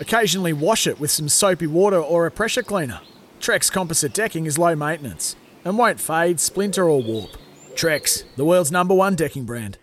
occasionally wash it with some soapy water or a pressure cleaner. Trex composite decking is low maintenance and won't fade, splinter, or warp. Trex, the world's number one decking brand.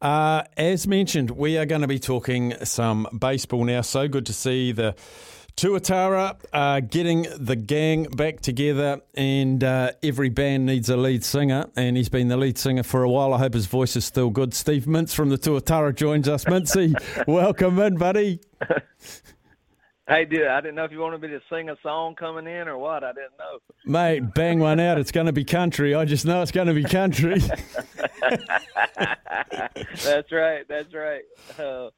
Uh, as mentioned, we are going to be talking some baseball now. So good to see the Tuatara uh, getting the gang back together, and uh, every band needs a lead singer, and he's been the lead singer for a while. I hope his voice is still good. Steve Mintz from the Tuatara joins us. Mintzy, welcome in, buddy. Hey, dude, I didn't know if you wanted me to sing a song coming in or what. I didn't know. Mate, bang one out. It's going to be country. I just know it's going to be country. that's right. That's right. Uh,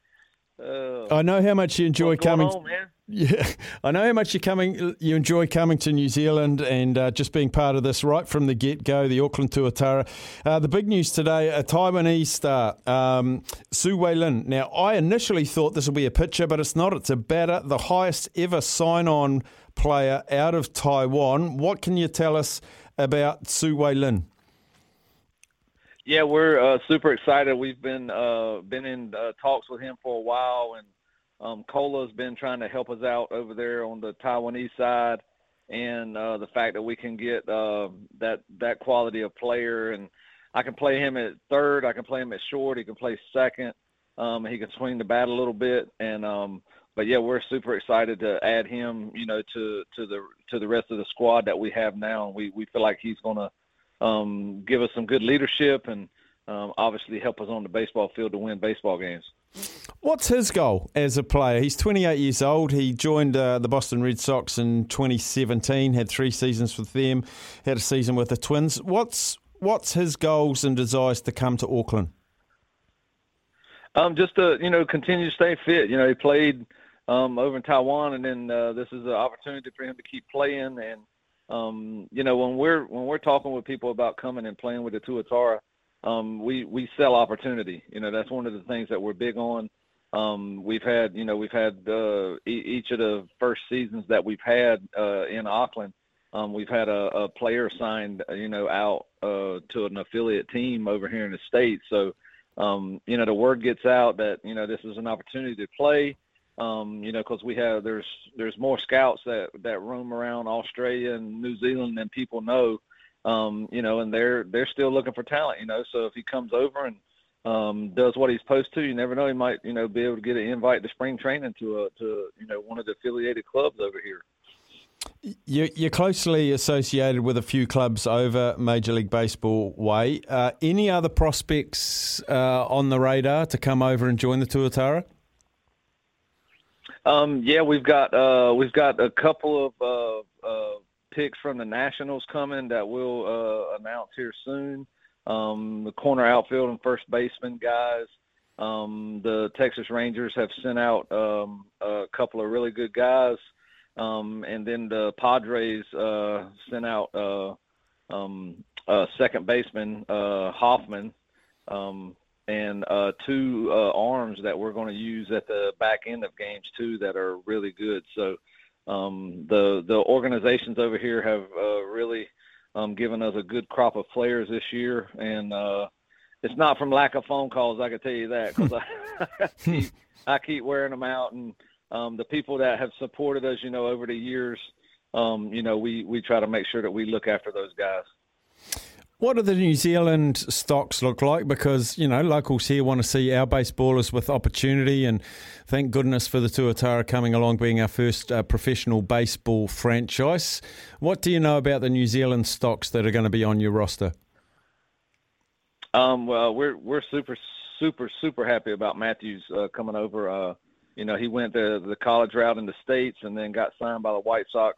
uh, I know how much you enjoy coming. on. Yeah, I know how much you coming. You enjoy coming to New Zealand and uh, just being part of this right from the get go. The Auckland Tuatara. Uh, the big news today: a Taiwanese star, um, Tzu-Wei Lin. Now, I initially thought this would be a pitcher, but it's not. It's a batter, the highest ever sign-on player out of Taiwan. What can you tell us about Tzu-Wei Lin? Yeah, we're uh, super excited. We've been uh, been in uh, talks with him for a while, and um, Cola's been trying to help us out over there on the Taiwanese side, and uh, the fact that we can get uh, that that quality of player, and I can play him at third, I can play him at short, he can play second, um, he can swing the bat a little bit, and um, but yeah, we're super excited to add him, you know, to to the to the rest of the squad that we have now, we we feel like he's gonna um, give us some good leadership and um, obviously help us on the baseball field to win baseball games. What's his goal as a player? He's 28 years old. He joined uh, the Boston Red Sox in 2017, had three seasons with them, had a season with the Twins. What's what's his goals and desires to come to Auckland? Um, just to you know continue to stay fit. You know, he played um, over in Taiwan, and then uh, this is an opportunity for him to keep playing. And um, you know, when we're when we're talking with people about coming and playing with the Tuatara, um, we we sell opportunity. You know, that's one of the things that we're big on. Um, we've had, you know, we've had uh, e- each of the first seasons that we've had uh, in Auckland. Um, we've had a, a player signed, uh, you know, out uh, to an affiliate team over here in the states. So, um, you know, the word gets out that you know this is an opportunity to play. Um, you know, because we have there's there's more scouts that that roam around Australia and New Zealand than people know um, you know, and they're they're still looking for talent, you know. So if he comes over and um, does what he's supposed to, you never know. He might, you know, be able to get an invite to spring training to a to you know one of the affiliated clubs over here. You're closely associated with a few clubs over Major League Baseball way. Uh, any other prospects uh, on the radar to come over and join the Tuatara? Um, yeah, we've got uh, we've got a couple of uh, uh, picks from the Nationals coming that we'll uh, announce here soon. Um, the corner outfield and first baseman guys. Um, the Texas Rangers have sent out um, a couple of really good guys, um, and then the Padres uh, sent out uh, um, a second baseman Hoffman and uh, two uh, arms that we're going to use at the back end of games too that are really good. So um, the the organizations over here have uh, really um, given us a good crop of players this year, and uh, it's not from lack of phone calls. I can tell you that because I, keep, I keep wearing them out, and um, the people that have supported us, you know, over the years, um, you know, we we try to make sure that we look after those guys. What do the New Zealand stocks look like? Because, you know, locals here want to see our baseballers with opportunity, and thank goodness for the Tuatara coming along, being our first uh, professional baseball franchise. What do you know about the New Zealand stocks that are going to be on your roster? Um, well, we're we're super super super happy about Matthews uh, coming over. Uh, you know, he went the the college route in the states and then got signed by the White Sox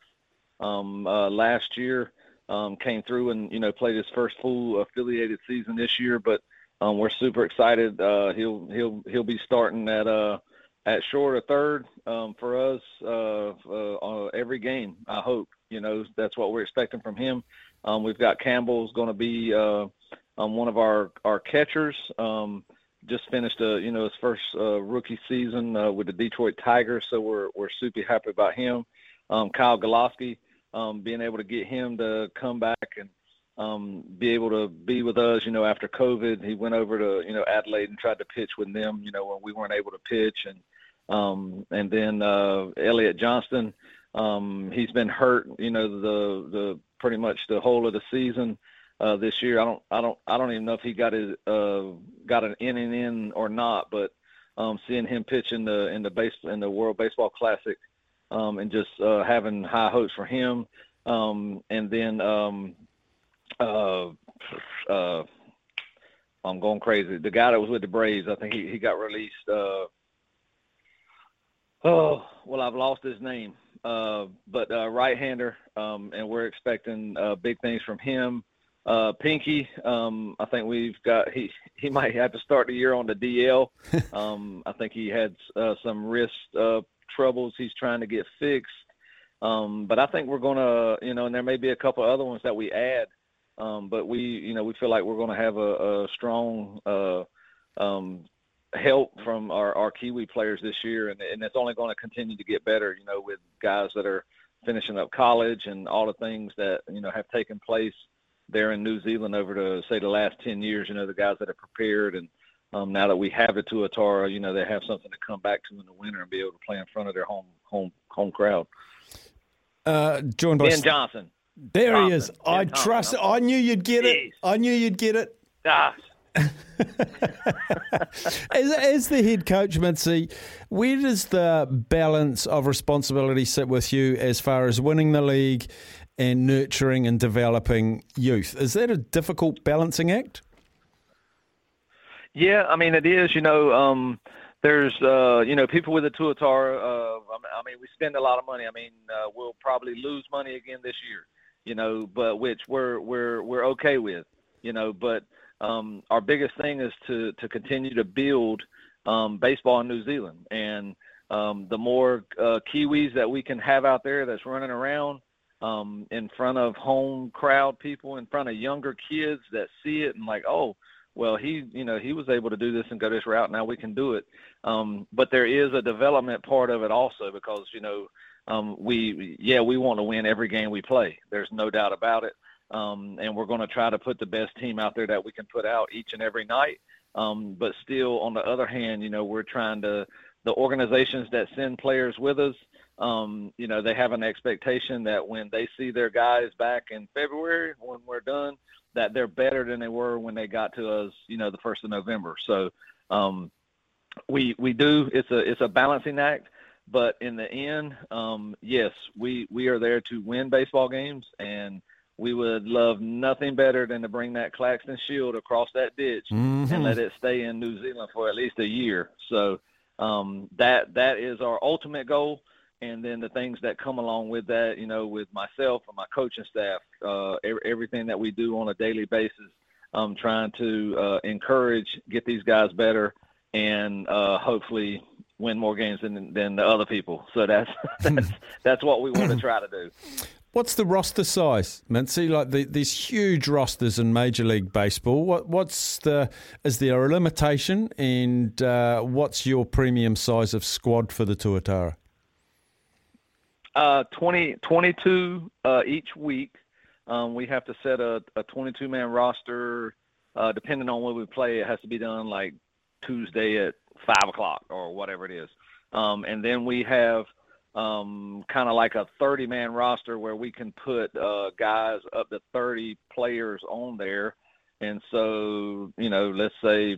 um, uh, last year um, came through and you know played his first full affiliated season this year. But um, we're super excited. Uh, he'll he'll he'll be starting at uh at short or third um, for us uh, uh, every game. I hope you know that's what we're expecting from him. Um, we've got Campbell's going to be uh, um, one of our our catchers. Um, just finished a you know his first uh, rookie season uh, with the Detroit Tigers, so we're we're super happy about him. Um, Kyle Glogoski, um, being able to get him to come back and um, be able to be with us, you know, after COVID, he went over to you know Adelaide and tried to pitch with them, you know, when we weren't able to pitch, and um, and then uh, Elliot Johnston, um, he's been hurt, you know, the the pretty much the whole of the season uh, this year. I don't, I don't, I don't even know if he got his uh, got an inning in or not. But um, seeing him pitch in the in the base in the World Baseball Classic, um, and just uh, having high hopes for him. Um, and then um, uh, uh, I'm going crazy. The guy that was with the Braves, I think he, he got released. Uh, oh, well, I've lost his name. Uh, but uh, right-hander, um, and we're expecting uh, big things from him. Uh, Pinky, um, I think we've got he he might have to start the year on the DL. Um, I think he had uh, some wrist uh, troubles he's trying to get fixed. Um, but I think we're gonna, you know, and there may be a couple other ones that we add. Um, but we, you know, we feel like we're gonna have a, a strong uh, um, help from our, our Kiwi players this year, and, and it's only going to continue to get better. You know, with guys that are finishing up college and all the things that you know have taken place there in New Zealand over the say the last ten years. You know, the guys that are prepared, and um, now that we have the Tuatara, you know, they have something to come back to in the winter and be able to play in front of their home home home crowd. Uh, joined by Ben Johnson. There Thompson. he is. Ben I Thompson. trust. I knew you'd get Jeez. it. I knew you'd get it. Gosh. as, as, the head coach, Mincy, where does the balance of responsibility sit with you as far as winning the league and nurturing and developing youth? Is that a difficult balancing act? Yeah, I mean it is. You know, um, there's uh, you know people with the Tuatara. Uh, I mean, we spend a lot of money. I mean, uh, we'll probably lose money again this year. You know, but which we're we're we're okay with. You know, but um, our biggest thing is to to continue to build um, baseball in New Zealand, and um, the more uh, Kiwis that we can have out there that's running around um, in front of home crowd people, in front of younger kids that see it and like, oh, well, he you know he was able to do this and go this route. Now we can do it. Um, but there is a development part of it also because you know um, we yeah we want to win every game we play. There's no doubt about it um, and we're going to try to put the best team out there that we can put out each and every night. Um, but still, on the other hand, you know, we're trying to the organizations that send players with us. Um, you know, they have an expectation that when they see their guys back in February, when we're done, that they're better than they were when they got to us, you know, the first of November. So um, we we do. It's a it's a balancing act, but in the end, um, yes, we we are there to win baseball games, and we would love nothing better than to bring that Claxton Shield across that ditch mm-hmm. and let it stay in New Zealand for at least a year. So um, that that is our ultimate goal. And then the things that come along with that, you know, with myself and my coaching staff, uh, every, everything that we do on a daily basis, um, trying to uh, encourage, get these guys better, and uh, hopefully win more games than than the other people. So that's that's that's what we want to try to do. What's the roster size, Mincy? Like the, these huge rosters in Major League Baseball. What what's the is there a limitation, and uh, what's your premium size of squad for the Tuatara? Uh, 20, 22 uh, each week. Um, we have to set a, a 22 man roster. Uh, depending on when we play, it has to be done like Tuesday at five o'clock or whatever it is. Um, and then we have um, kind of like a 30 man roster where we can put uh, guys up to 30 players on there. And so, you know, let's say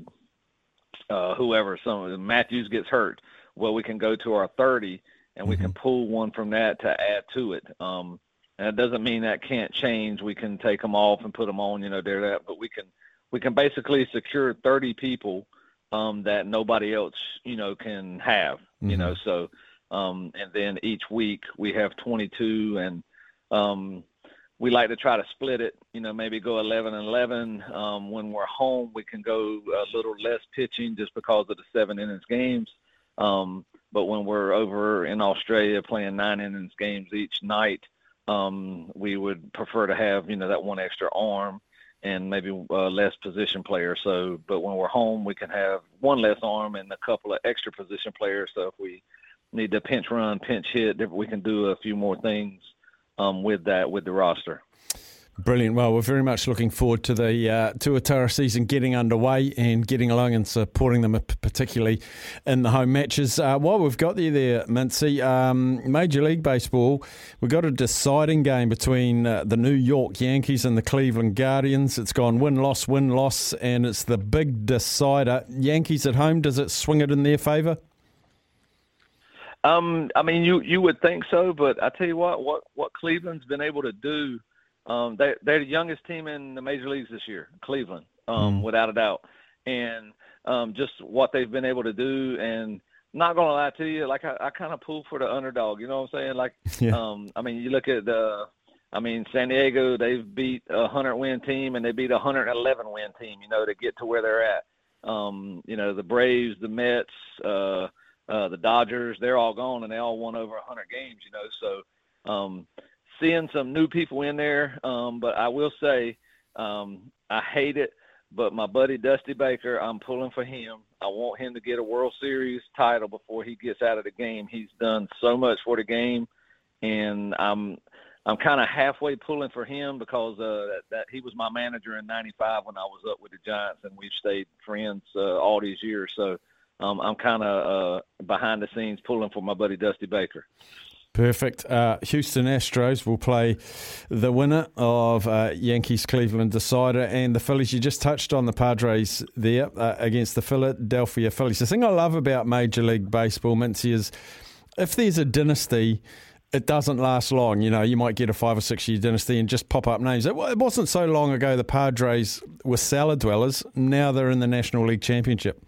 uh, whoever, some Matthews gets hurt, well, we can go to our 30 and we mm-hmm. can pull one from that to add to it. Um, and it doesn't mean that can't change. We can take them off and put them on, you know, there that, but we can we can basically secure 30 people um, that nobody else, you know, can have, mm-hmm. you know. So um, and then each week we have 22, and um, we like to try to split it. You know, maybe go 11 and 11. Um, when we're home, we can go a little less pitching just because of the seven innings games. Um, but when we're over in Australia playing nine innings games each night, um, we would prefer to have you know that one extra arm and maybe uh, less position players. So, but when we're home, we can have one less arm and a couple of extra position players. So if we need to pinch run, pinch hit, we can do a few more things um, with that with the roster. Brilliant. Well, we're very much looking forward to the uh, Tuatara season getting underway and getting along and supporting them, particularly in the home matches. Uh, while we've got you there, Mincy, um, Major League Baseball, we've got a deciding game between uh, the New York Yankees and the Cleveland Guardians. It's gone win loss, win loss, and it's the big decider. Yankees at home, does it swing it in their favour? Um, I mean, you you would think so, but I tell you what, what what Cleveland's been able to do um, they, they're the youngest team in the major leagues this year, Cleveland, um, mm. without a doubt. And um, just what they've been able to do. And not gonna lie to you, like I, I kind of pull for the underdog. You know what I'm saying? Like, yeah. um, I mean, you look at the, I mean, San Diego, they've beat a hundred win team and they beat a hundred eleven win team. You know, to get to where they're at. Um, you know, the Braves, the Mets, uh, uh, the Dodgers, they're all gone and they all won over a hundred games. You know, so um, seeing some new people in there. Um, but I will say, um, I hate it. But my buddy Dusty Baker, I'm pulling for him. I want him to get a World Series title before he gets out of the game. He's done so much for the game, and I'm I'm kind of halfway pulling for him because uh, that, that he was my manager in '95 when I was up with the Giants, and we've stayed friends uh, all these years. So um, I'm kind of uh, behind the scenes pulling for my buddy Dusty Baker. Perfect. Uh, Houston Astros will play the winner of uh, Yankees Cleveland decider and the Phillies. You just touched on the Padres there uh, against the Philadelphia Phillies. The thing I love about Major League Baseball, Mincy, is if there's a dynasty, it doesn't last long. You know, you might get a five or six year dynasty and just pop up names. It wasn't so long ago the Padres were cellar dwellers. Now they're in the National League Championship.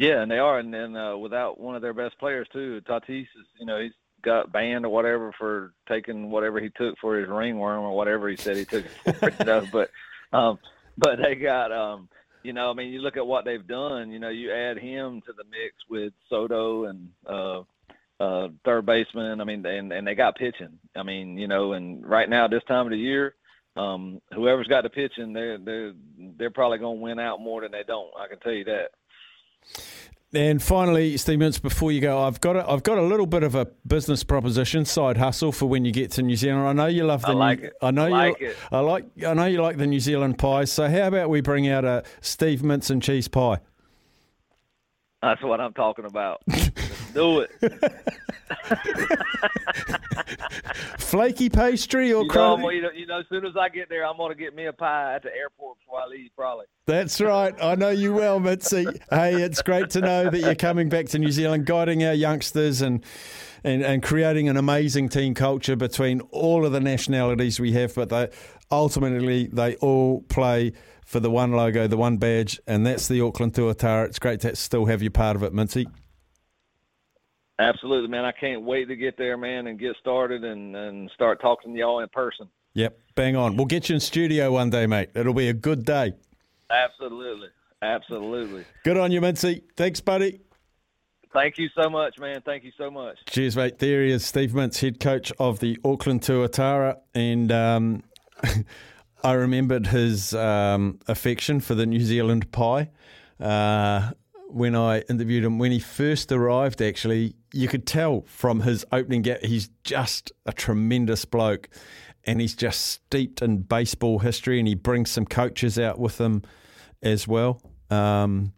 Yeah, and they are, and then uh, without one of their best players too, Tatis is, you know, he's got banned or whatever for taking whatever he took for his ringworm or whatever he said he took know, but, um, but they got, um, you know, I mean, you look at what they've done. You know, you add him to the mix with Soto and uh, uh, third baseman. I mean, and and they got pitching. I mean, you know, and right now this time of the year, um, whoever's got the pitching, they're they're they're probably to win out more than they don't. I can tell you that. And finally, Steve Mintz, before you go, I've got a, I've got a little bit of a business proposition, side hustle for when you get to New Zealand. I know you love the. I like New, it. I know like you. It. I like. I know you like the New Zealand pies. So how about we bring out a Steve Mintz and cheese pie? That's what I'm talking about. do it. Flaky pastry or you know, you know, you know, as soon as I get there, I'm going to get me a pie at the airport before I leave, probably. That's right. I know you well, Mitzi. hey, it's great to know that you're coming back to New Zealand, guiding our youngsters and, and, and creating an amazing team culture between all of the nationalities we have, but they, ultimately they all play for the one logo, the one badge, and that's the Auckland Tuatara. It's great to still have you part of it, Mincy. Absolutely, man. I can't wait to get there, man, and get started and, and start talking to y'all in person. Yep, bang on. We'll get you in studio one day, mate. It'll be a good day. Absolutely. Absolutely. Good on you, Mincy. Thanks, buddy. Thank you so much, man. Thank you so much. Cheers, mate. There he is, Steve Mintz, head coach of the Auckland Tuatara. And um, I remembered his um, affection for the New Zealand pie. Uh, when I interviewed him when he first arrived. Actually, you could tell from his opening get he's just a tremendous bloke, and he's just steeped in baseball history, and he brings some coaches out with him as well. Um,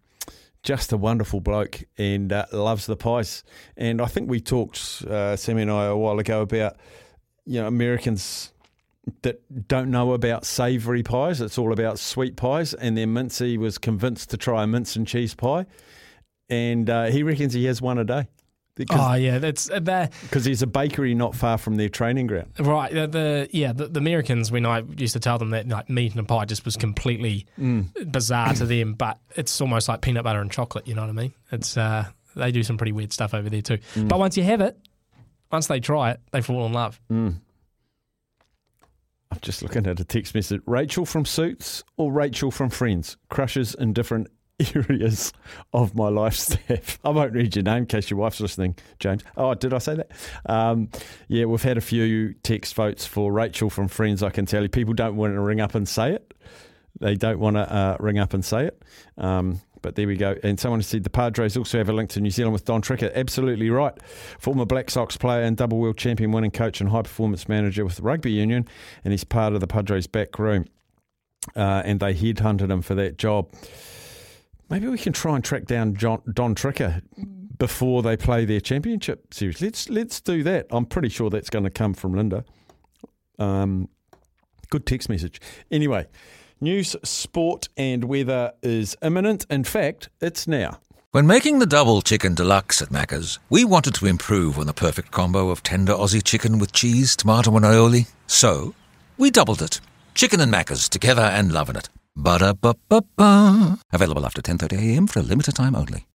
just a wonderful bloke and uh, loves the pies. And I think we talked, uh, Sammy and I, a while ago about you know Americans that don't know about savoury pies. It's all about sweet pies. And then Mincy was convinced to try a mince and cheese pie, and uh, he reckons he has one a day. Oh yeah, that's uh, that because there's a bakery not far from their training ground. Right. The, the yeah the, the, Americans when I used to tell them that like meat and a pie just was completely mm. bizarre to them, but it's almost like peanut butter and chocolate. You know what I mean? It's uh, they do some pretty weird stuff over there too. Mm. But once you have it, once they try it, they fall in love. Mm. I'm just looking at a text message. Rachel from Suits or Rachel from Friends? Crushes in different areas of my life, Steph. I won't read your name in case your wife's listening, James. Oh, did I say that? Um, yeah, we've had a few text votes for Rachel from Friends, I can tell you. People don't want to ring up and say it. They don't want to uh, ring up and say it. Um, but there we go. And someone said the Padres also have a link to New Zealand with Don Tricker. Absolutely right. Former Black Sox player and double world champion winning coach and high performance manager with the Rugby Union. And he's part of the Padres back room. Uh, and they headhunted him for that job. Maybe we can try and track down John, Don Tricker before they play their championship series. Let's let's do that. I'm pretty sure that's going to come from Linda. Um, good text message. Anyway, news, sport, and weather is imminent. In fact, it's now. When making the double chicken deluxe at Macca's, we wanted to improve on the perfect combo of tender Aussie chicken with cheese, tomato, and aioli. So, we doubled it. Chicken and Macca's together and loving it. Ba-da-ba-ba-ba. Available after 10.30am for a limited time only.